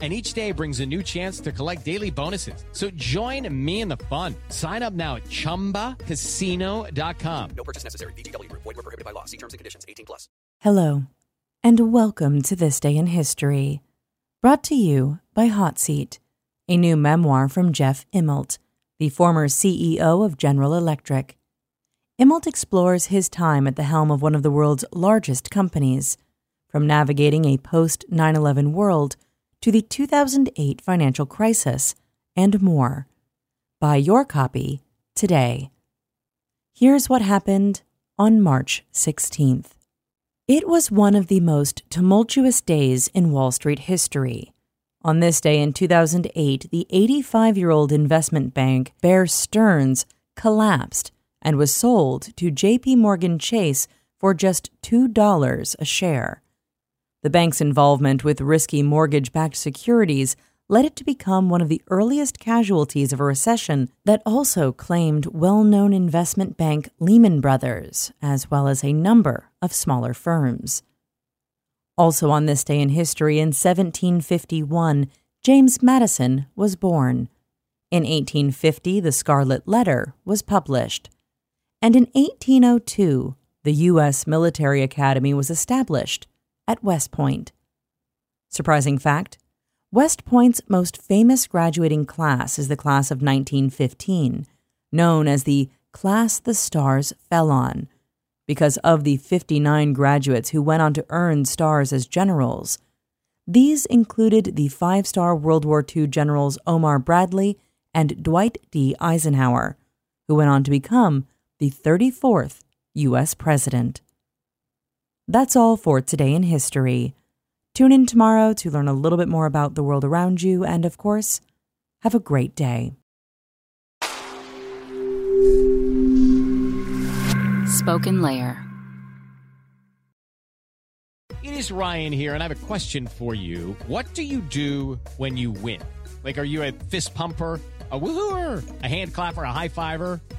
and each day brings a new chance to collect daily bonuses. So join me in the fun. Sign up now at ChumbaCasino.com. No purchase necessary. VGW. Void were prohibited by law. See terms and conditions. 18 plus. Hello, and welcome to This Day in History, brought to you by Hot Seat, a new memoir from Jeff Immelt, the former CEO of General Electric. Immelt explores his time at the helm of one of the world's largest companies, from navigating a post 9 11 world to the 2008 financial crisis, and more. Buy your copy today. Here's what happened on March 16th. It was one of the most tumultuous days in Wall Street history. On this day in 2008, the 85 year old investment bank Bear Stearns collapsed and was sold to JP Morgan Chase for just $2 a share. The bank's involvement with risky mortgage backed securities led it to become one of the earliest casualties of a recession that also claimed well known investment bank Lehman Brothers, as well as a number of smaller firms. Also on this day in history, in 1751, James Madison was born. In 1850, The Scarlet Letter was published. And in 1802, the U.S. Military Academy was established at West Point. Surprising fact West Point's most famous graduating class is the class of 1915, known as the Class the Stars Fell On, because of the 59 graduates who went on to earn stars as generals. These included the five star World War II generals Omar Bradley and Dwight D. Eisenhower, who went on to become the 34th U.S. President. That's all for today in history. Tune in tomorrow to learn a little bit more about the world around you, and of course, have a great day. Spoken Layer. It is Ryan here, and I have a question for you. What do you do when you win? Like, are you a fist pumper? a woohooer, a hand clapper, a high fiver.